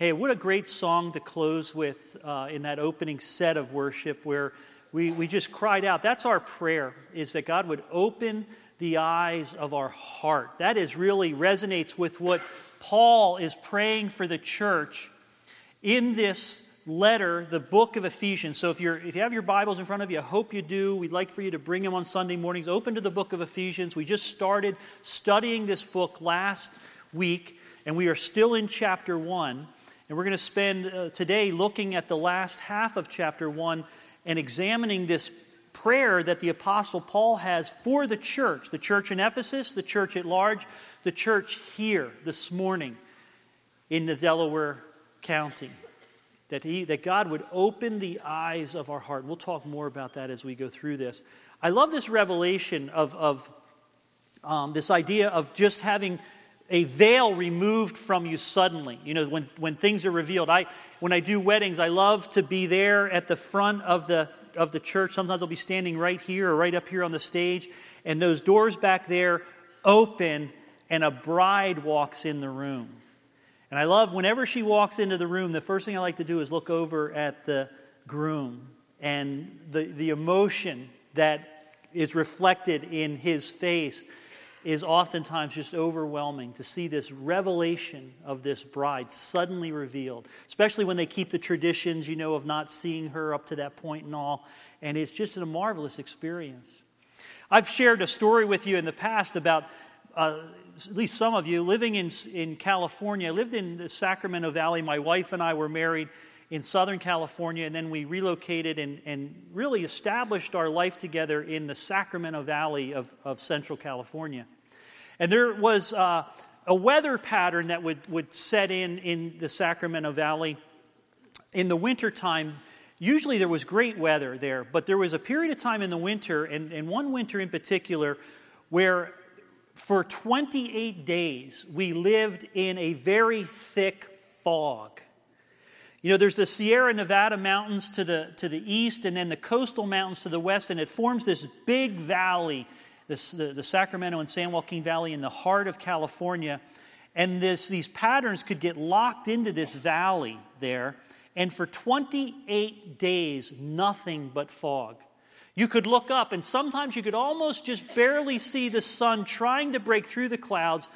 Hey, what a great song to close with uh, in that opening set of worship where we, we just cried out. That's our prayer, is that God would open the eyes of our heart. That is really resonates with what Paul is praying for the church in this letter, the book of Ephesians. So if, you're, if you have your Bibles in front of you, I hope you do. We'd like for you to bring them on Sunday mornings. Open to the book of Ephesians. We just started studying this book last week, and we are still in chapter 1. And we're going to spend uh, today looking at the last half of chapter 1 and examining this prayer that the Apostle Paul has for the church the church in Ephesus, the church at large, the church here this morning in the Delaware County. That, he, that God would open the eyes of our heart. We'll talk more about that as we go through this. I love this revelation of, of um, this idea of just having a veil removed from you suddenly. You know, when, when things are revealed. I, when I do weddings, I love to be there at the front of the, of the church. Sometimes I'll be standing right here or right up here on the stage, and those doors back there open, and a bride walks in the room. And I love whenever she walks into the room, the first thing I like to do is look over at the groom and the, the emotion that is reflected in his face is oftentimes just overwhelming to see this revelation of this bride suddenly revealed, especially when they keep the traditions, you know, of not seeing her up to that point and all. And it's just a marvelous experience. I've shared a story with you in the past about, uh, at least some of you, living in, in California. I lived in the Sacramento Valley. My wife and I were married in Southern California, and then we relocated and, and really established our life together in the Sacramento Valley of, of Central California. And there was uh, a weather pattern that would, would set in in the Sacramento Valley in the wintertime. Usually there was great weather there, but there was a period of time in the winter, and, and one winter in particular, where for 28 days we lived in a very thick fog. You know, there's the Sierra Nevada mountains to the, to the east, and then the coastal mountains to the west, and it forms this big valley, this, the, the Sacramento and San Joaquin Valley in the heart of California. And this, these patterns could get locked into this valley there, and for 28 days, nothing but fog. You could look up, and sometimes you could almost just barely see the sun trying to break through the clouds,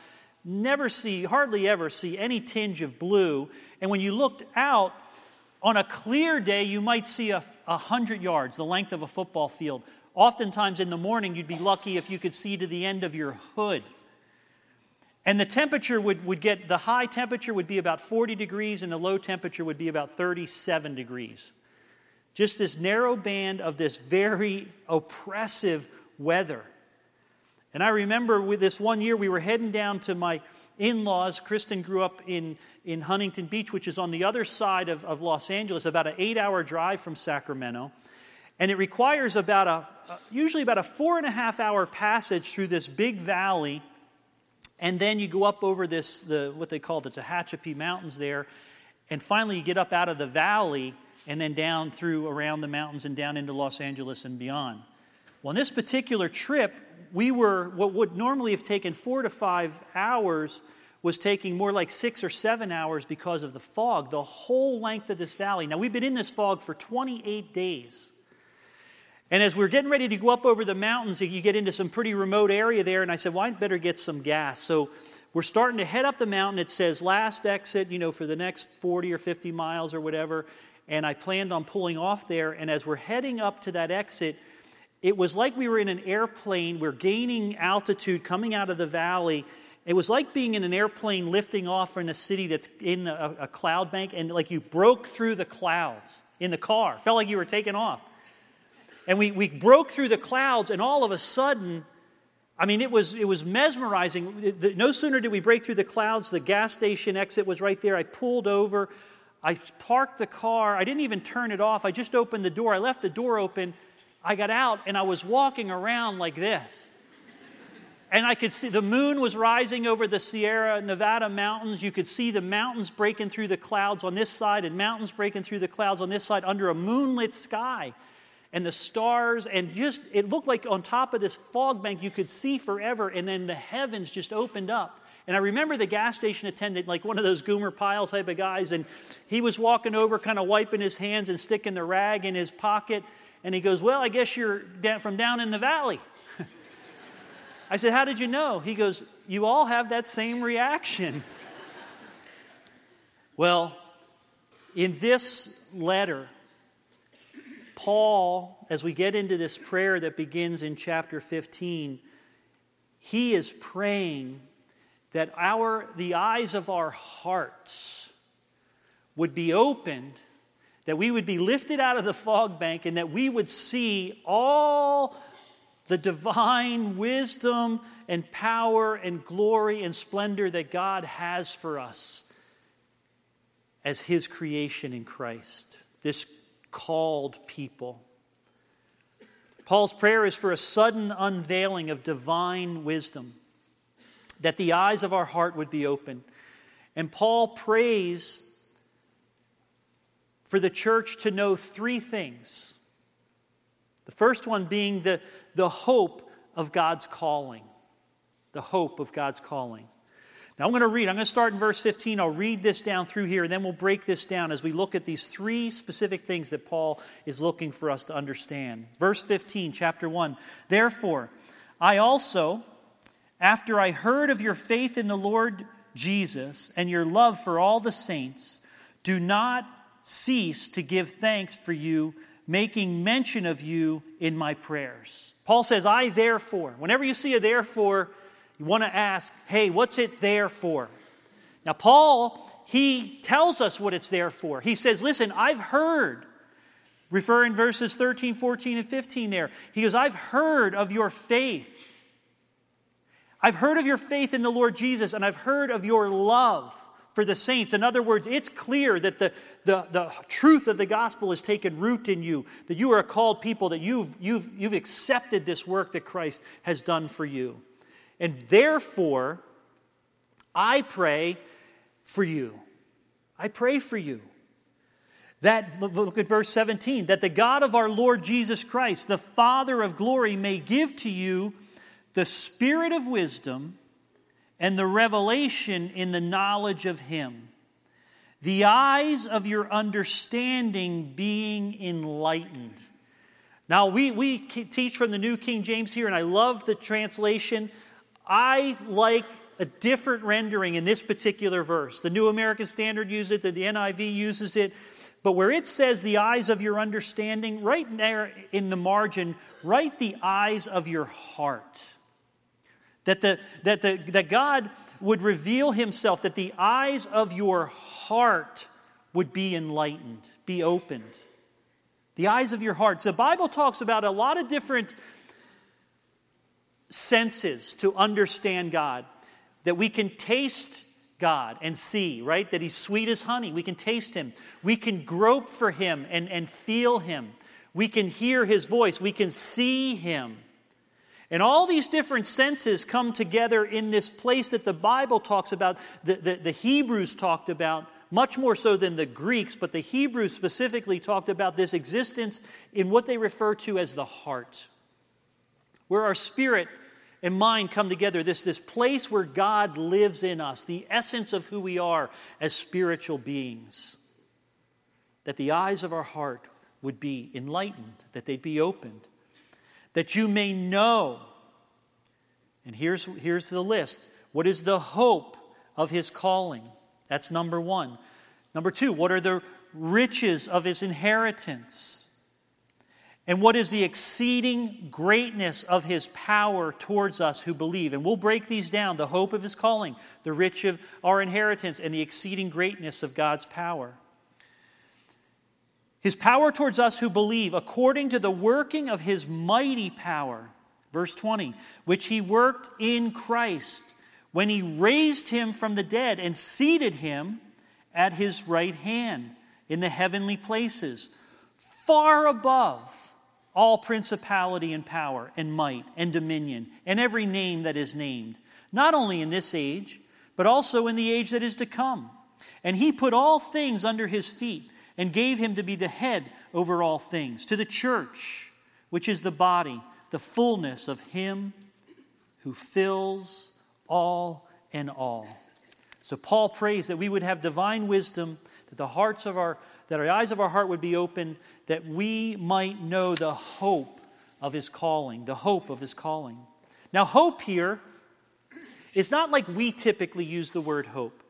never see, hardly ever see any tinge of blue. And when you looked out, on a clear day, you might see a, a hundred yards, the length of a football field. Oftentimes in the morning, you'd be lucky if you could see to the end of your hood. And the temperature would, would get, the high temperature would be about 40 degrees, and the low temperature would be about 37 degrees. Just this narrow band of this very oppressive weather. And I remember with this one year, we were heading down to my in laws. Kristen grew up in, in Huntington Beach, which is on the other side of, of Los Angeles, about an eight hour drive from Sacramento. And it requires about a, usually about a four and a half hour passage through this big valley. And then you go up over this, the, what they call the Tehachapi Mountains there. And finally, you get up out of the valley and then down through around the mountains and down into Los Angeles and beyond. Well, on this particular trip, we were, what would normally have taken four to five hours was taking more like six or seven hours because of the fog, the whole length of this valley. Now, we've been in this fog for 28 days. And as we're getting ready to go up over the mountains, you get into some pretty remote area there, and I said, well, I'd better get some gas. So we're starting to head up the mountain. It says last exit, you know, for the next 40 or 50 miles or whatever. And I planned on pulling off there. And as we're heading up to that exit, it was like we were in an airplane. We're gaining altitude coming out of the valley. It was like being in an airplane lifting off in a city that's in a, a cloud bank, and like you broke through the clouds in the car. Felt like you were taking off. And we, we broke through the clouds, and all of a sudden, I mean, it was, it was mesmerizing. No sooner did we break through the clouds, the gas station exit was right there. I pulled over. I parked the car. I didn't even turn it off. I just opened the door. I left the door open I got out and I was walking around like this. And I could see the moon was rising over the Sierra Nevada mountains. You could see the mountains breaking through the clouds on this side and mountains breaking through the clouds on this side under a moonlit sky. And the stars, and just it looked like on top of this fog bank you could see forever. And then the heavens just opened up And I remember the gas station attendant, like one of those Gomer Pyle type of guys, and he was walking over, kind of wiping his hands and sticking the rag in his pocket. And he goes, Well, I guess you're from down in the valley. I said, How did you know? He goes, You all have that same reaction. well, in this letter, Paul, as we get into this prayer that begins in chapter 15, he is praying that our, the eyes of our hearts would be opened, that we would be lifted out of the fog bank, and that we would see all the divine wisdom and power and glory and splendor that God has for us as His creation in Christ, this called people. Paul's prayer is for a sudden unveiling of divine wisdom, that the eyes of our heart would be open. And Paul prays for the church to know three things. The first one being the, the hope of God's calling. The hope of God's calling. Now I'm going to read. I'm going to start in verse 15. I'll read this down through here, and then we'll break this down as we look at these three specific things that Paul is looking for us to understand. Verse 15, chapter 1. Therefore, I also, after I heard of your faith in the Lord Jesus and your love for all the saints, do not cease to give thanks for you, making mention of you in my prayers. Paul says, I therefore. Whenever you see a therefore, you want to ask, hey, what's it there for? Now, Paul, he tells us what it's there for. He says, listen, I've heard, referring verses 13, 14, and 15 there. He goes, I've heard of your faith. I've heard of your faith in the Lord Jesus, and I've heard of your love for the saints. In other words, it's clear that the, the, the truth of the gospel has taken root in you, that you are a called people, that you've, you've, you've accepted this work that Christ has done for you. And therefore, I pray for you. I pray for you. That, look at verse 17, that the God of our Lord Jesus Christ, the Father of glory, may give to you the spirit of wisdom and the revelation in the knowledge of Him, the eyes of your understanding being enlightened. Now, we, we teach from the New King James here, and I love the translation I like a different rendering in this particular verse. The New American Standard uses it, the NIV uses it. But where it says the eyes of your understanding, right there in the margin, write the eyes of your heart. That, the, that, the, that God would reveal himself, that the eyes of your heart would be enlightened, be opened. The eyes of your hearts. The Bible talks about a lot of different senses to understand God, that we can taste God and see, right? That He's sweet as honey. We can taste Him. We can grope for Him and, and feel Him. We can hear His voice. We can see Him. And all these different senses come together in this place that the Bible talks about, the, the, the Hebrews talked about, much more so than the Greeks, but the Hebrews specifically talked about this existence in what they refer to as the heart, where our spirit and mind come together, this, this place where God lives in us, the essence of who we are as spiritual beings. That the eyes of our heart would be enlightened, that they'd be opened, that you may know. And here's, here's the list what is the hope of his calling? That's number one. Number two, what are the riches of his inheritance? and what is the exceeding greatness of his power towards us who believe. And we'll break these down the hope of his calling, the rich of our inheritance, and the exceeding greatness of God's power. His power towards us who believe, according to the working of his mighty power, verse 20, which he worked in Christ when he raised him from the dead and seated him at his right hand in the heavenly places, far above all principality and power and might and dominion and every name that is named, not only in this age, but also in the age that is to come. And he put all things under his feet and gave him to be the head over all things, to the church, which is the body, the fullness of him who fills all and all. So Paul prays that we would have divine wisdom, that the hearts of our that our eyes of our heart would be open, that we might know the hope of his calling, the hope of his calling. Now, hope here is not like we typically use the word hope.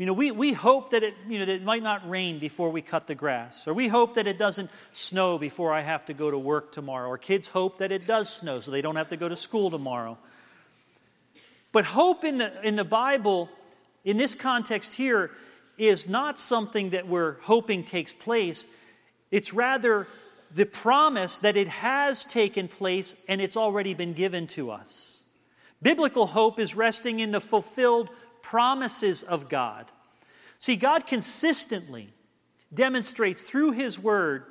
You know, we, we hope that it, you know, that it might not rain before we cut the grass, or we hope that it doesn't snow before I have to go to work tomorrow, or kids hope that it does snow so they don't have to go to school tomorrow. But hope in the, in the Bible, in this context here, is not something that we're hoping takes place. It's rather the promise that it has taken place and it's already been given to us. Biblical hope is resting in the fulfilled promises of God. See, God consistently demonstrates through His Word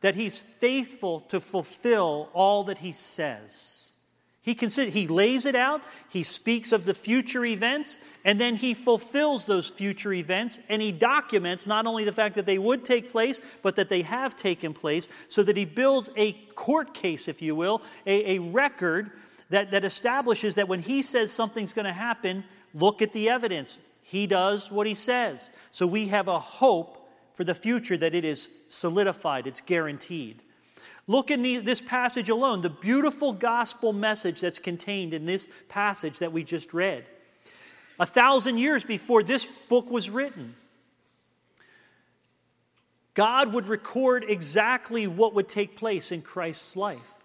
that He's faithful to fulfill all that He says. He, consider, he lays it out, he speaks of the future events, and then he fulfills those future events, and he documents not only the fact that they would take place, but that they have taken place, so that he builds a court case, if you will, a, a record that, that establishes that when he says something's going to happen, Look at the evidence. He does what he says. So we have a hope for the future that it is solidified, it's guaranteed. Look in the, this passage alone, the beautiful gospel message that's contained in this passage that we just read. A thousand years before this book was written, God would record exactly what would take place in Christ's life.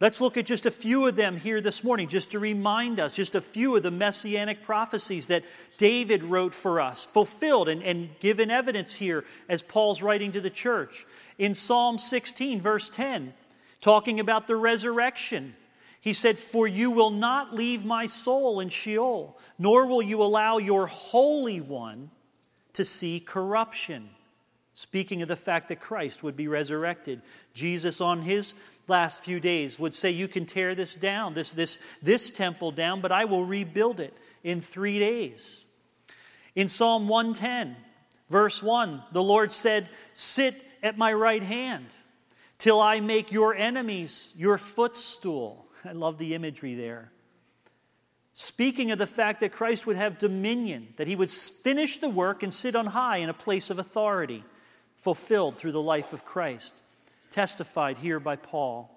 Let's look at just a few of them here this morning, just to remind us, just a few of the messianic prophecies that David wrote for us, fulfilled and, and given evidence here as Paul's writing to the church. In Psalm 16, verse 10, talking about the resurrection, he said, For you will not leave my soul in Sheol, nor will you allow your Holy One to see corruption. Speaking of the fact that Christ would be resurrected, Jesus on his last few days would say, You can tear this down, this, this, this temple down, but I will rebuild it in three days. In Psalm 110, verse 1, the Lord said, Sit at my right hand till I make your enemies your footstool. I love the imagery there. Speaking of the fact that Christ would have dominion, that he would finish the work and sit on high in a place of authority, fulfilled through the life of Christ testified here by Paul.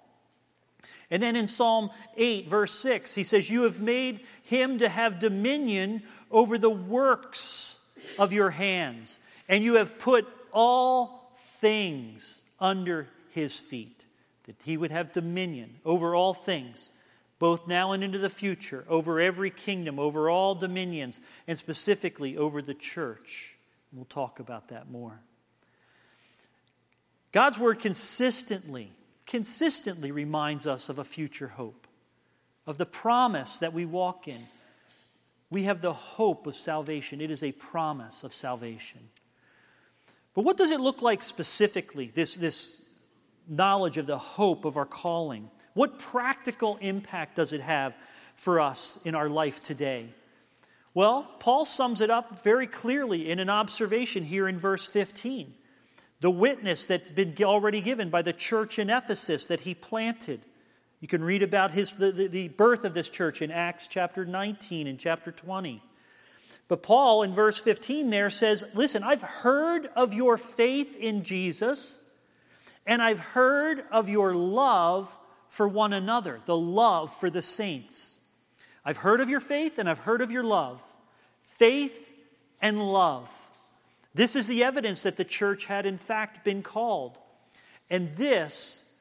And then in Psalm 8, verse 6, he says, You have made him to have dominion over the works of your hands, and you have put all things under his feet, that he would have dominion over all things, both now and into the future, over every kingdom, over all dominions, and specifically over the church. We'll talk about that more. God's word consistently, consistently reminds us of a future hope, of the promise that we walk in. We have the hope of salvation, it is a promise of salvation. But what does it look like specifically, this, this knowledge of the hope of our calling? What practical impact does it have for us in our life today? Well, Paul sums it up very clearly in an observation here in verse 15 the witness that's been already given by the church in Ephesus that he planted. You can read about his, the, the birth of this church in Acts chapter 19 and chapter 20. But Paul in verse 15 there says, Listen, I've heard of your faith in Jesus, and I've heard of your love for one another, the love for the saints. I've heard of your faith and I've heard of your love. Faith and love. This is the evidence that the church had, in fact, been called. And this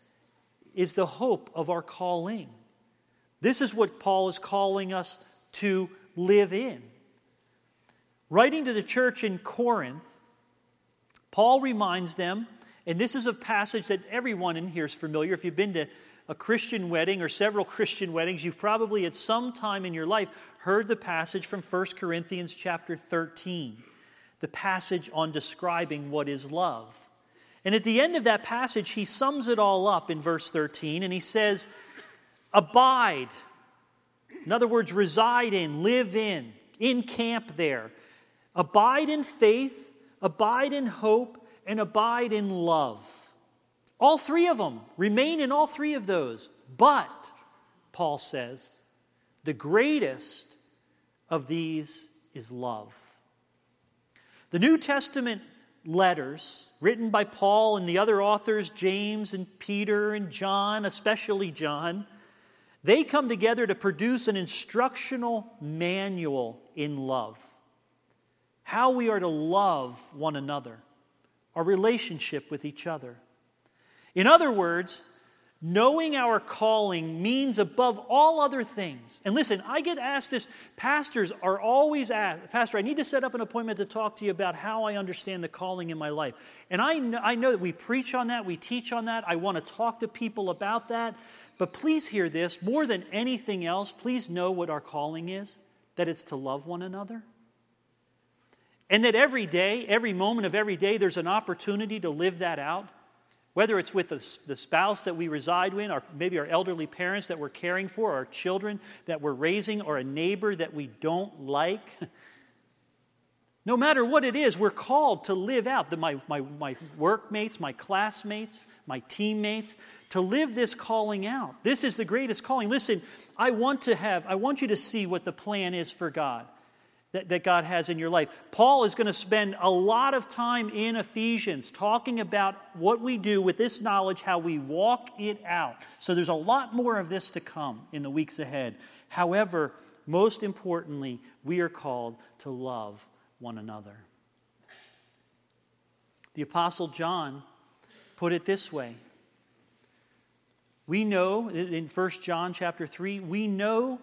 is the hope of our calling. This is what Paul is calling us to live in. Writing to the church in Corinth, Paul reminds them, and this is a passage that everyone in here is familiar. If you've been to a Christian wedding or several Christian weddings, you've probably at some time in your life heard the passage from 1 Corinthians chapter 13 the passage on describing what is love. And at the end of that passage, he sums it all up in verse 13 and he says, Abide. In other words, reside in, live in, in camp there. Abide in faith, abide in hope, and abide in love. All three of them. Remain in all three of those. But, Paul says, the greatest of these is love. The New Testament letters written by Paul and the other authors, James and Peter and John, especially John, they come together to produce an instructional manual in love. How we are to love one another, our relationship with each other. In other words, Knowing our calling means above all other things. And listen, I get asked this. Pastors are always asked, Pastor, I need to set up an appointment to talk to you about how I understand the calling in my life. And I know, I know that we preach on that, we teach on that. I want to talk to people about that. But please hear this more than anything else, please know what our calling is that it's to love one another. And that every day, every moment of every day, there's an opportunity to live that out. Whether it's with the, the spouse that we reside with, or maybe our elderly parents that we're caring for, our children that we're raising, or a neighbor that we don't like. no matter what it is, we're called to live out, the, my, my, my workmates, my classmates, my teammates, to live this calling out. This is the greatest calling. Listen, I want to have, I want you to see what the plan is for God that, that God has in your life. Paul is going to spend a lot of time in Ephesians talking about what we do with this knowledge, how we walk it out. So there's a lot more of this to come in the weeks ahead. However, most importantly, we are called to love one another. The Apostle John put it this way. We know in 1 John chapter 3, we know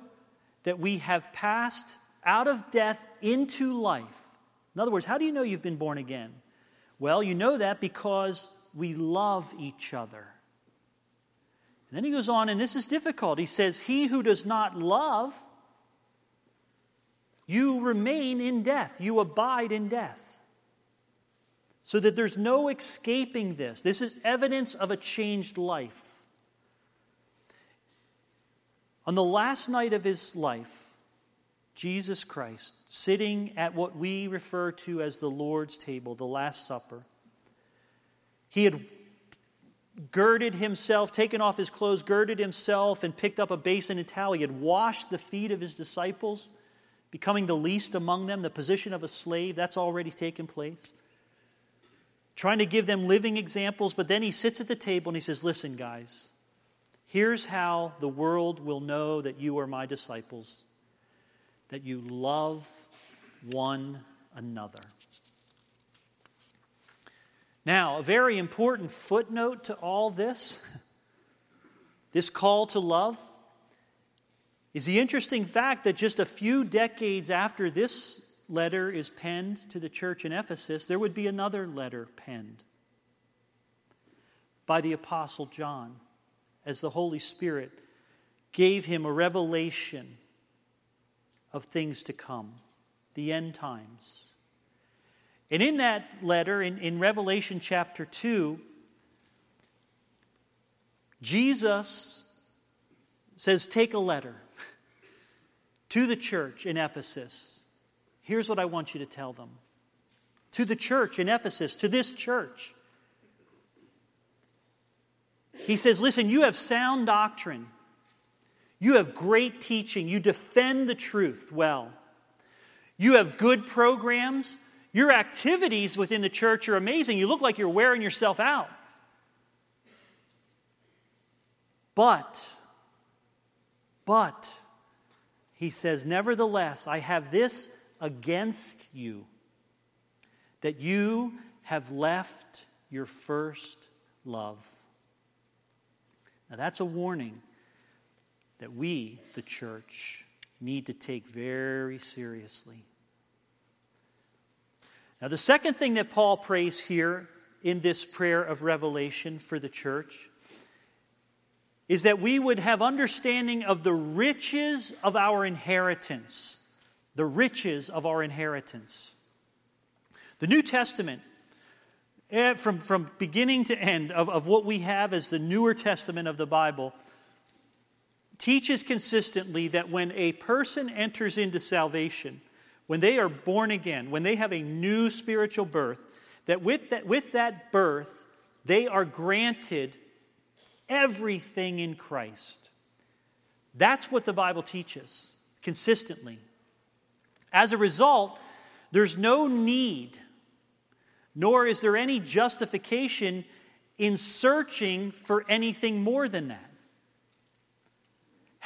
that we have passed out of death into life. In other words, how do you know you've been born again? Well, you know that because we love each other. And then he goes on, and this is difficult. He says, He who does not love, you remain in death, you abide in death. So that there's no escaping this. This is evidence of a changed life. On the last night of his life, Jesus Christ, sitting at what we refer to as the Lord's table, the Last Supper. He had girded himself, taken off his clothes, girded himself, and picked up a basin and towel. He had washed the feet of his disciples, becoming the least among them, the position of a slave. That's already taken place. Trying to give them living examples, but then he sits at the table and he says, Listen, guys, here's how the world will know that you are my disciples that you love one another. Now, a very important footnote to all this, this call to love, is the interesting fact that just a few decades after this letter is penned to the church in Ephesus, there would be another letter penned by the Apostle John as the Holy Spirit gave him a revelation of things to come, the end times. And in that letter, in, in Revelation chapter 2, Jesus says, Take a letter to the church in Ephesus. Here's what I want you to tell them. To the church in Ephesus, to this church. He says, Listen, you have sound doctrine. You have great teaching. You defend the truth well. You have good programs. Your activities within the church are amazing. You look like you're wearing yourself out. But, but, he says, nevertheless, I have this against you that you have left your first love. Now, that's a warning that we, the church, need to take very seriously. Now, the second thing that Paul prays here in this prayer of revelation for the church is that we would have understanding of the riches of our inheritance. The riches of our inheritance. The New Testament, eh, from, from beginning to end of, of what we have as the newer testament of the Bible, teaches consistently that when a person enters into salvation, when they are born again, when they have a new spiritual birth, that with that, with that birth, they are granted everything in Christ. That's what the Bible teaches consistently. As a result, there's no need, nor is there any justification in searching for anything more than that.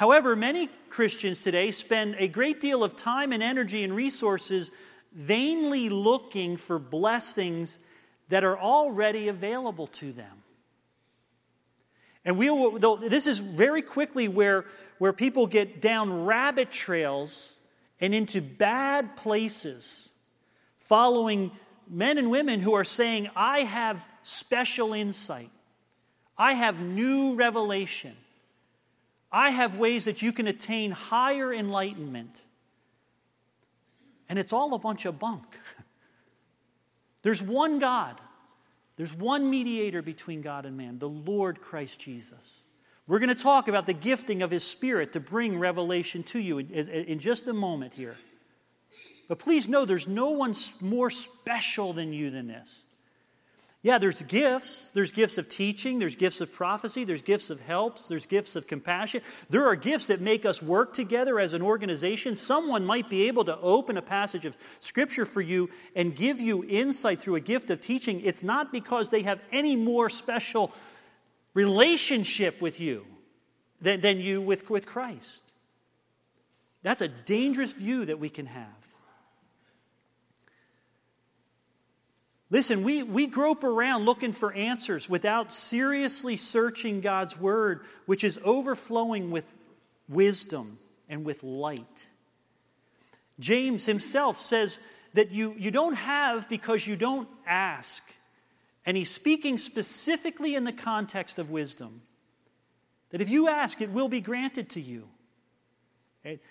However, many Christians today spend a great deal of time and energy and resources vainly looking for blessings that are already available to them. And we will, this is very quickly where, where people get down rabbit trails and into bad places, following men and women who are saying, I have special insight, I have new revelation, I have ways that you can attain higher enlightenment. And it's all a bunch of bunk. There's one God. There's one mediator between God and man, the Lord Christ Jesus. We're going to talk about the gifting of His Spirit to bring revelation to you in, in just a moment here. But please know there's no one more special than you than this. Yeah, there's gifts. There's gifts of teaching. There's gifts of prophecy. There's gifts of helps. There's gifts of compassion. There are gifts that make us work together as an organization. Someone might be able to open a passage of Scripture for you and give you insight through a gift of teaching. It's not because they have any more special relationship with you than, than you with, with Christ. That's a dangerous view that we can have. Listen, we, we grope around looking for answers without seriously searching God's word, which is overflowing with wisdom and with light. James himself says that you, you don't have because you don't ask. And he's speaking specifically in the context of wisdom. That if you ask, it will be granted to you.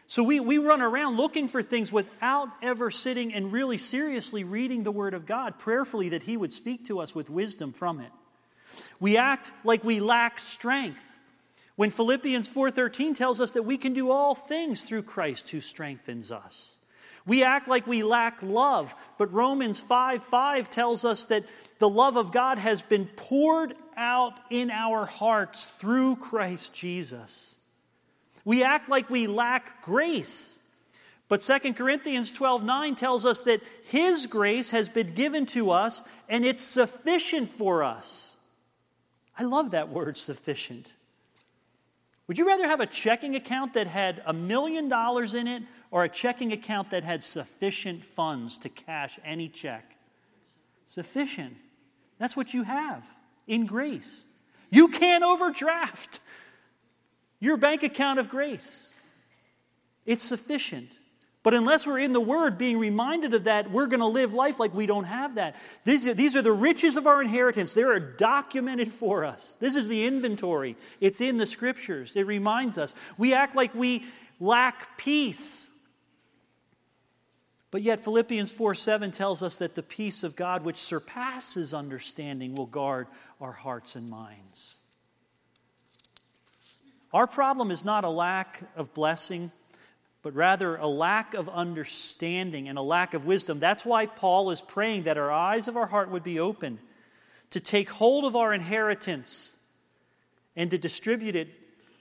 So we, we run around looking for things without ever sitting and really seriously reading the Word of God prayerfully that He would speak to us with wisdom from it. We act like we lack strength when Philippians 4:13 tells us that we can do all things through Christ who strengthens us. We act like we lack love, but Romans 5 5 tells us that the love of God has been poured out in our hearts through Christ Jesus. We act like we lack grace. But 2 Corinthians 12 9 tells us that His grace has been given to us and it's sufficient for us. I love that word, sufficient. Would you rather have a checking account that had a million dollars in it or a checking account that had sufficient funds to cash any check? Sufficient. That's what you have in grace. You can't overdraft your bank account of grace. It's sufficient. But unless we're in the Word being reminded of that, we're going to live life like we don't have that. These are, these are the riches of our inheritance. They are documented for us. This is the inventory. It's in the Scriptures. It reminds us. We act like we lack peace. But yet, Philippians 4 7 tells us that the peace of God, which surpasses understanding, will guard our hearts and minds. Our problem is not a lack of blessing, but rather a lack of understanding and a lack of wisdom. That's why Paul is praying that our eyes of our heart would be open to take hold of our inheritance and to distribute it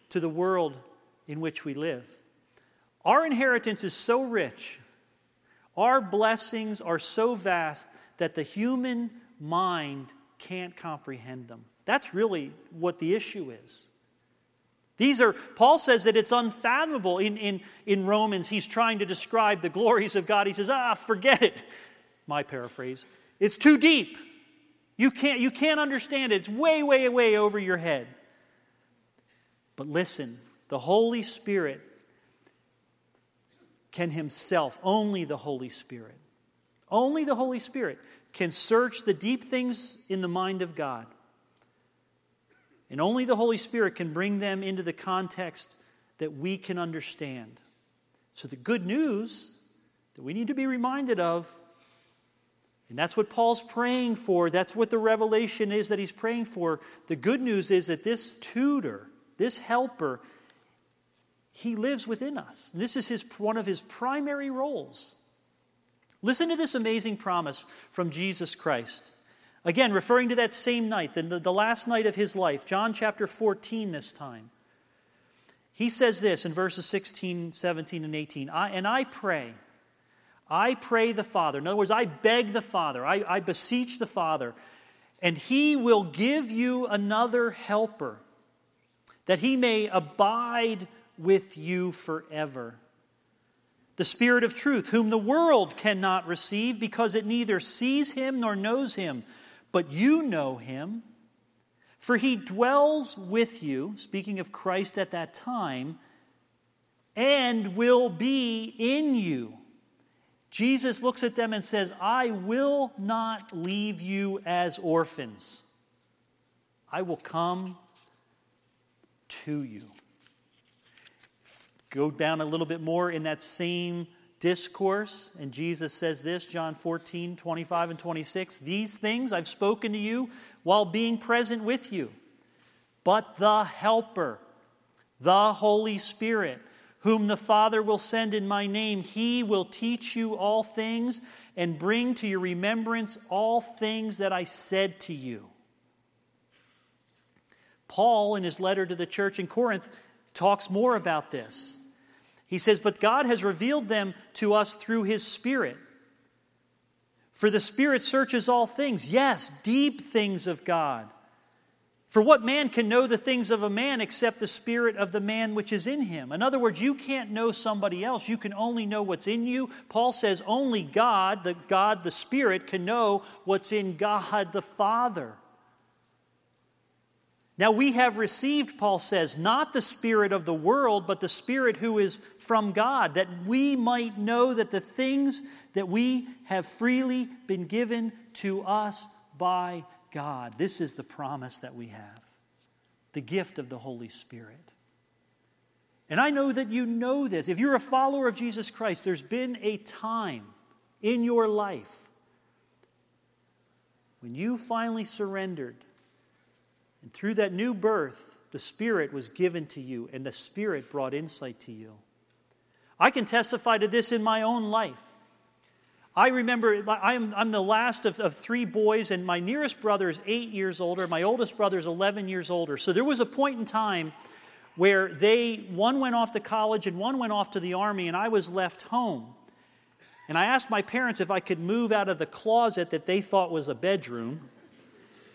to the world in which we live. Our inheritance is so rich, our blessings are so vast that the human mind can't comprehend them. That's really what the issue is. These are, Paul says that it's unfathomable. In, in, in Romans, he's trying to describe the glories of God. He says, ah, forget it. My paraphrase. It's too deep. You can't, you can't understand it. It's way, way, way over your head. But listen, the Holy Spirit can Himself, only the Holy Spirit, only the Holy Spirit can search the deep things in the mind of God and only the Holy Spirit can bring them into the context that we can understand. So, the good news that we need to be reminded of, and that's what Paul's praying for, that's what the revelation is that he's praying for. The good news is that this tutor, this helper, he lives within us. This is his, one of his primary roles. Listen to this amazing promise from Jesus Christ. Again, referring to that same night, the, the last night of his life, John chapter 14 this time. He says this in verses 16, 17, and 18 I, And I pray I pray the Father. In other words, I beg the Father, I, I beseech the Father, and He will give you another helper, that He may abide with you forever. The Spirit of truth, whom the world cannot receive because it neither sees Him nor knows Him, but you know Him. For He dwells with you, speaking of Christ at that time, and will be in you. Jesus looks at them and says, I will not leave you as orphans. I will come to you. Go down a little bit more in that same discourse, and Jesus says this John 14, 25 and 26 These things I've spoken to you while being present with you. But the Helper, the Holy Spirit, whom the Father will send in my name, he will teach you all things and bring to your remembrance all things that I said to you. Paul, in his letter to the church in Corinth, talks more about this. He says, But God has revealed them to us through his Spirit. For the Spirit searches all things, yes, deep things of God. For what man can know the things of a man except the spirit of the man which is in him? In other words, you can't know somebody else. You can only know what's in you. Paul says only God, the God the Spirit, can know what's in God the Father. Now we have received, Paul says, not the Spirit of the world, but the Spirit who is from God, that we might know that the things that we have freely been given to us by God. This is the promise that we have the gift of the Holy Spirit. And I know that you know this. If you're a follower of Jesus Christ, there's been a time in your life when you finally surrendered. And through that new birth, the Spirit was given to you, and the Spirit brought insight to you. I can testify to this in my own life. I remember I'm, I'm the last of, of three boys, and my nearest brother is eight years older. My oldest brother is 11 years older. So there was a point in time where they, one went off to college and one went off to the army, and I was left home. And I asked my parents if I could move out of the closet that they thought was a bedroom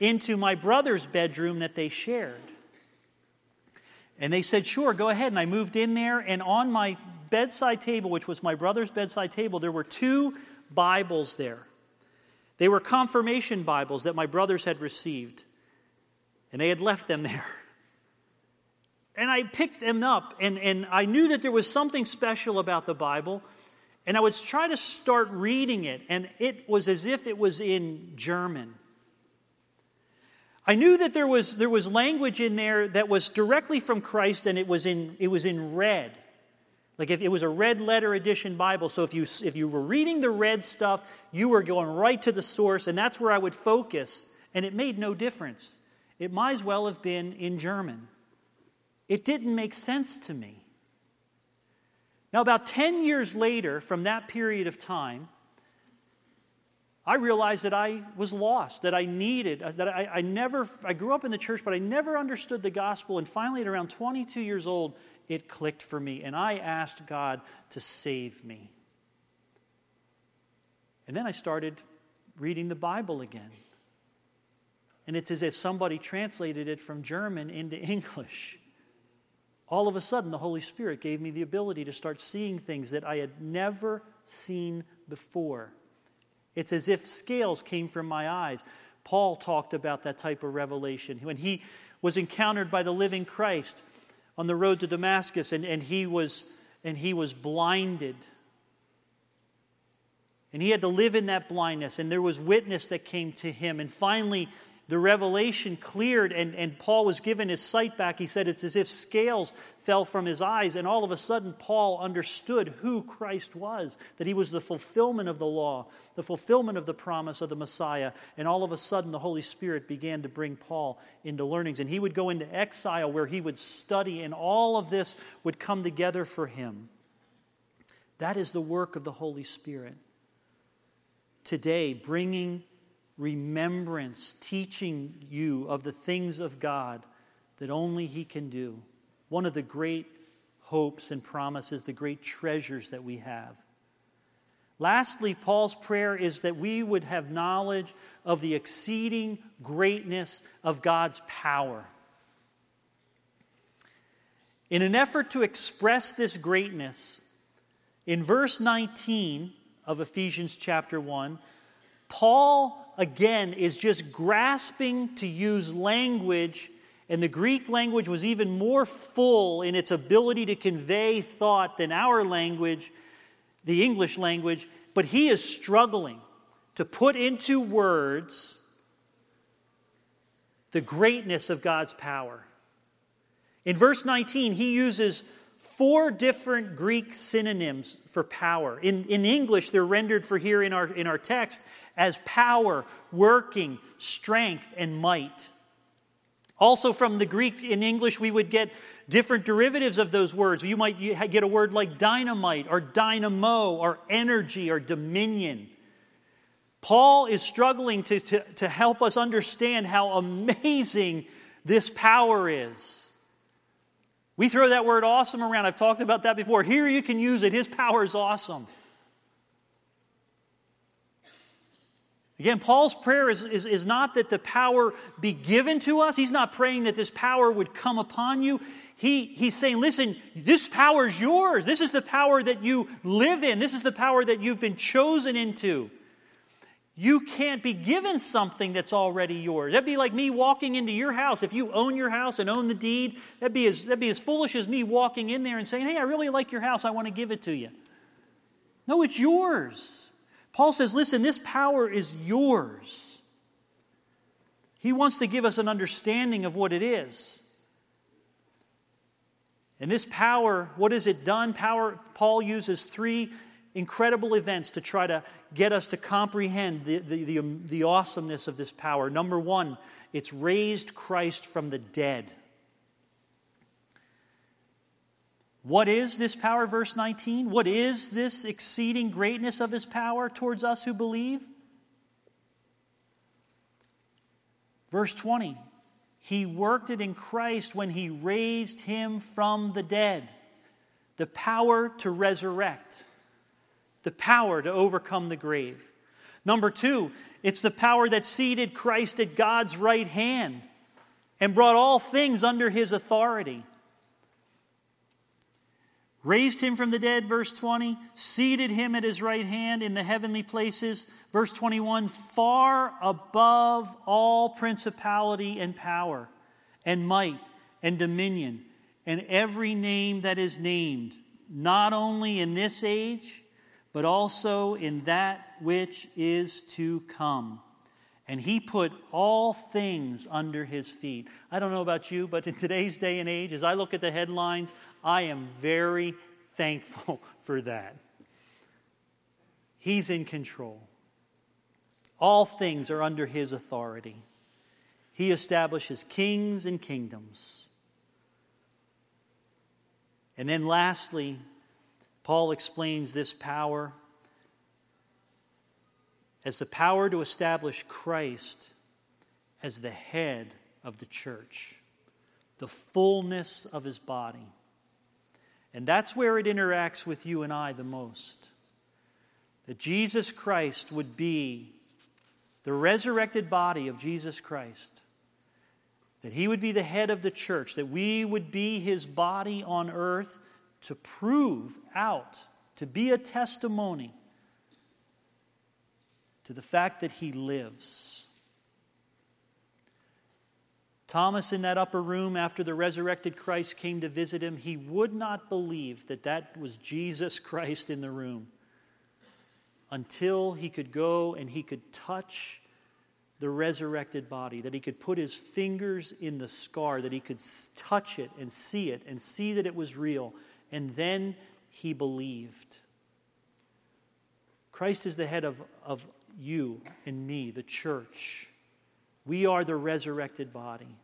into my brother's bedroom that they shared. And they said, Sure, go ahead. And I moved in there, and on my bedside table, which was my brother's bedside table, there were two Bibles there. They were confirmation Bibles that my brothers had received, and they had left them there. And I picked them up, and, and I knew that there was something special about the Bible, and I would try to start reading it, and it was as if it was in German. I knew that there was, there was language in there that was directly from Christ, and it was in, it was in red. Like if it was a red letter edition Bible, so if you, if you were reading the red stuff, you were going right to the source, and that's where I would focus, and it made no difference. It might as well have been in German. It didn't make sense to me. Now, about 10 years later, from that period of time, I realized that I was lost, that I needed, uh, that I, I never, I grew up in the church, but I never understood the gospel. And finally, at around 22 years old, it clicked for me, and I asked God to save me. And then I started reading the Bible again. And it's as if somebody translated it from German into English. All of a sudden, the Holy Spirit gave me the ability to start seeing things that I had never seen before. It's as if scales came from my eyes. Paul talked about that type of revelation. When he was encountered by the living Christ, on the road to Damascus, and, and, he, was, and he was blinded. And he had to live in that blindness, and there was witness that came to him. And finally, the revelation cleared and, and Paul was given his sight back. He said it's as if scales fell from his eyes, and all of a sudden, Paul understood who Christ was, that he was the fulfillment of the law, the fulfillment of the promise of the Messiah. And all of a sudden, the Holy Spirit began to bring Paul into learnings. And he would go into exile where he would study, and all of this would come together for him. That is the work of the Holy Spirit. Today, bringing remembrance, teaching you of the things of God that only He can do. One of the great hopes and promises, the great treasures that we have. Lastly, Paul's prayer is that we would have knowledge of the exceeding greatness of God's power. In an effort to express this greatness, in verse 19 of Ephesians chapter 1, Paul again is just grasping to use language, and the Greek language was even more full in its ability to convey thought than our language the English language, but he is struggling to put into words the greatness of God's power. In verse 19, he uses four different Greek synonyms for power. In, in English, they're rendered for here in our, in our text as power, working, strength, and might. Also, from the Greek in English, we would get different derivatives of those words. You might get a word like dynamite, or dynamo, or energy, or dominion. Paul is struggling to, to, to help us understand how amazing this power is. We throw that word awesome around. I've talked about that before. Here you can use it. His power is awesome. Again, Paul's prayer is, is, is not that the power be given to us. He's not praying that this power would come upon you. He, he's saying, listen, this power is yours. This is the power that you live in. This is the power that you've been chosen into. You can't be given something that's already yours. That'd be like me walking into your house. If you own your house and own the deed, that'd be as, that'd be as foolish as me walking in there and saying, hey, I really like your house. I want to give it to you. No, it's yours. Paul says, listen, this power is yours. He wants to give us an understanding of what it is. And this power, what has it done? Power, Paul uses three incredible events to try to get us to comprehend the, the, the, um, the awesomeness of this power. Number one, it's raised Christ from the dead. What is this power, verse 19? What is this exceeding greatness of his power towards us who believe? Verse 20 He worked it in Christ when he raised him from the dead. The power to resurrect, the power to overcome the grave. Number two, it's the power that seated Christ at God's right hand and brought all things under his authority raised him from the dead, verse 20, seated him at his right hand in the heavenly places, verse 21, far above all principality and power, and might, and dominion, and every name that is named, not only in this age, but also in that which is to come. And he put all things under his feet. I don't know about you, but in today's day and age, as I look at the headlines, I am very thankful for that. He's in control. All things are under his authority. He establishes kings and kingdoms. And then, lastly, Paul explains this power as the power to establish Christ as the head of the church, the fullness of his body. And that's where it interacts with you and I the most. That Jesus Christ would be the resurrected body of Jesus Christ. That he would be the head of the church. That we would be his body on earth to prove out, to be a testimony to the fact that he lives. Thomas, in that upper room after the resurrected Christ came to visit him, he would not believe that that was Jesus Christ in the room until he could go and he could touch the resurrected body, that he could put his fingers in the scar, that he could touch it and see it and see that it was real. And then he believed. Christ is the head of, of you and me, the church. We are the resurrected body.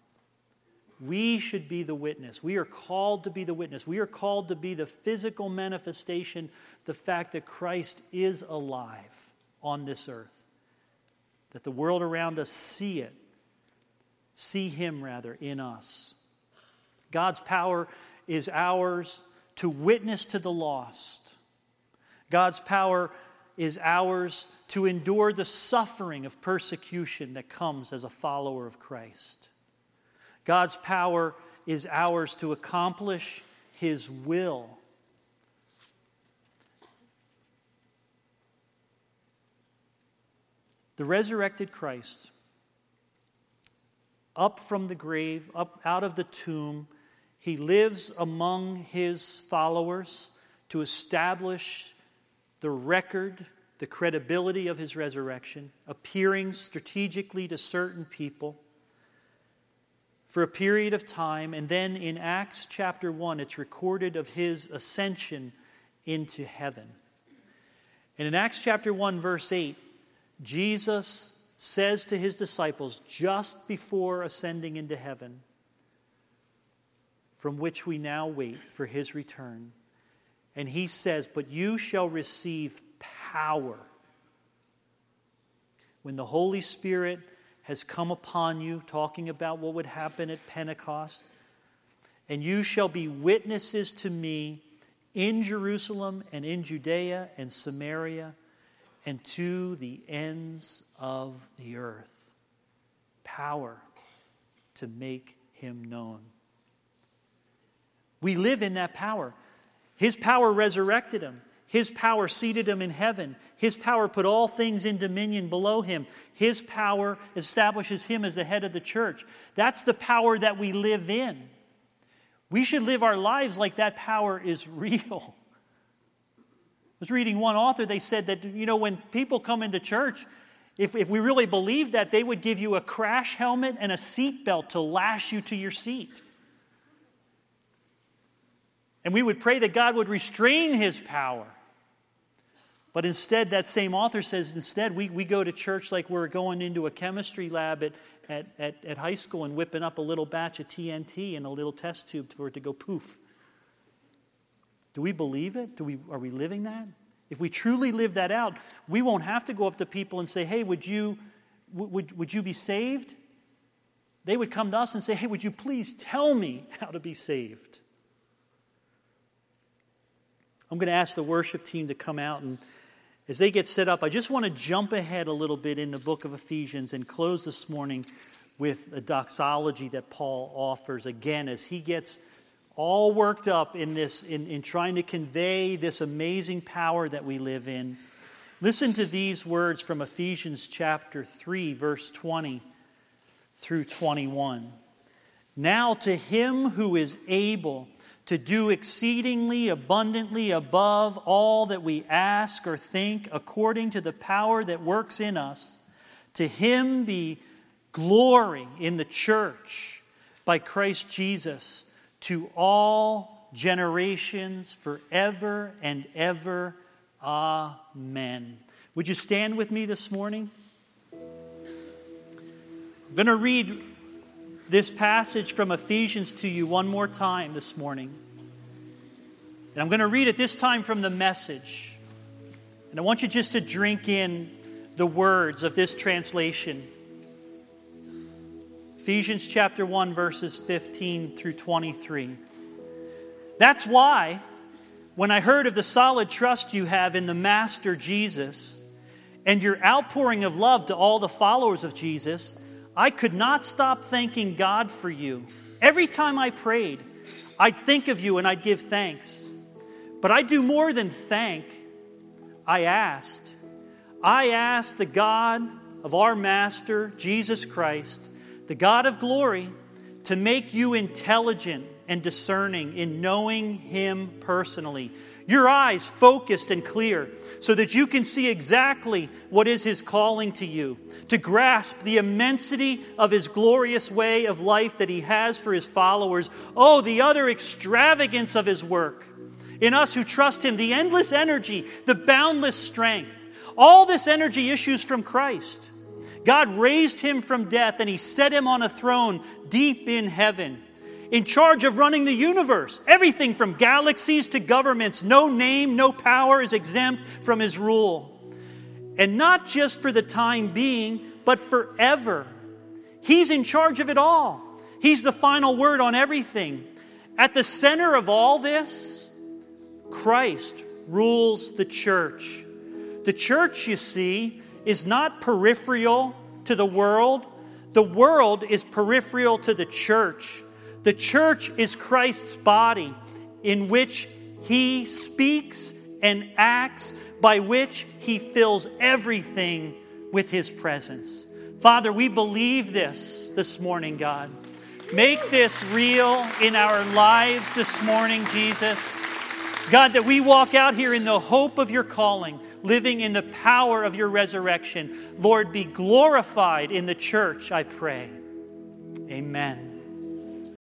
We should be the witness. We are called to be the witness. We are called to be the physical manifestation, the fact that Christ is alive on this earth. That the world around us see it, see Him rather in us. God's power is ours to witness to the lost. God's power is ours to endure the suffering of persecution that comes as a follower of Christ. God's power is ours to accomplish His will. The resurrected Christ, up from the grave, up out of the tomb, he lives among his followers to establish the record, the credibility of his resurrection, appearing strategically to certain people for a period of time. And then in Acts chapter 1, it's recorded of his ascension into heaven. And in Acts chapter 1, verse 8, Jesus says to his disciples just before ascending into heaven, from which we now wait for his return. And he says, But you shall receive power when the Holy Spirit has come upon you, talking about what would happen at Pentecost. And you shall be witnesses to me in Jerusalem and in Judea and Samaria and to the ends of the earth. Power to make him known. We live in that power. His power resurrected him. His power seated him in heaven. His power put all things in dominion below him. His power establishes him as the head of the church. That's the power that we live in. We should live our lives like that power is real. I was reading one author, they said that, you know, when people come into church, if, if we really believed that, they would give you a crash helmet and a seat belt to lash you to your seat. And we would pray that God would restrain his power. But instead, that same author says, instead, we, we go to church like we're going into a chemistry lab at, at, at, at high school and whipping up a little batch of TNT in a little test tube for it to go poof. Do we believe it? Do we, are we living that? If we truly live that out, we won't have to go up to people and say, hey, would you, would, would you be saved? They would come to us and say, hey, would you please tell me how to be saved? I'm going to ask the worship team to come out and as they get set up, I just want to jump ahead a little bit in the book of Ephesians and close this morning with a doxology that Paul offers again as he gets all worked up in this in, in trying to convey this amazing power that we live in. Listen to these words from Ephesians chapter 3, verse 20 through 21. Now to him who is able to do exceedingly abundantly above all that we ask or think, according to the power that works in us. To him be glory in the church by Christ Jesus to all generations forever and ever. Amen. Would you stand with me this morning? I'm going to read this passage from Ephesians to you one more time this morning. And I'm going to read it this time from the message. And I want you just to drink in the words of this translation. Ephesians chapter 1, verses 15 through 23. That's why, when I heard of the solid trust you have in the Master Jesus and your outpouring of love to all the followers of Jesus, I could not stop thanking God for you. Every time I prayed, I'd think of you and I'd give thanks. But I do more than thank. I asked. I asked the God of our Master, Jesus Christ, the God of glory, to make you intelligent and discerning in knowing Him personally your eyes focused and clear so that you can see exactly what is His calling to you, to grasp the immensity of His glorious way of life that He has for His followers. Oh, the other extravagance of His work. In us who trust Him, the endless energy, the boundless strength. All this energy issues from Christ. God raised Him from death and He set Him on a throne deep in heaven in charge of running the universe. Everything from galaxies to governments, no name, no power is exempt from his rule. And not just for the time being, but forever. He's in charge of it all. He's the final word on everything. At the center of all this, Christ rules the church. The church, you see, is not peripheral to the world, the world is peripheral to the church. The church is Christ's body in which he speaks and acts, by which he fills everything with his presence. Father, we believe this this morning, God. Make this real in our lives this morning, Jesus. God, that we walk out here in the hope of your calling, living in the power of your resurrection. Lord, be glorified in the church, I pray. Amen.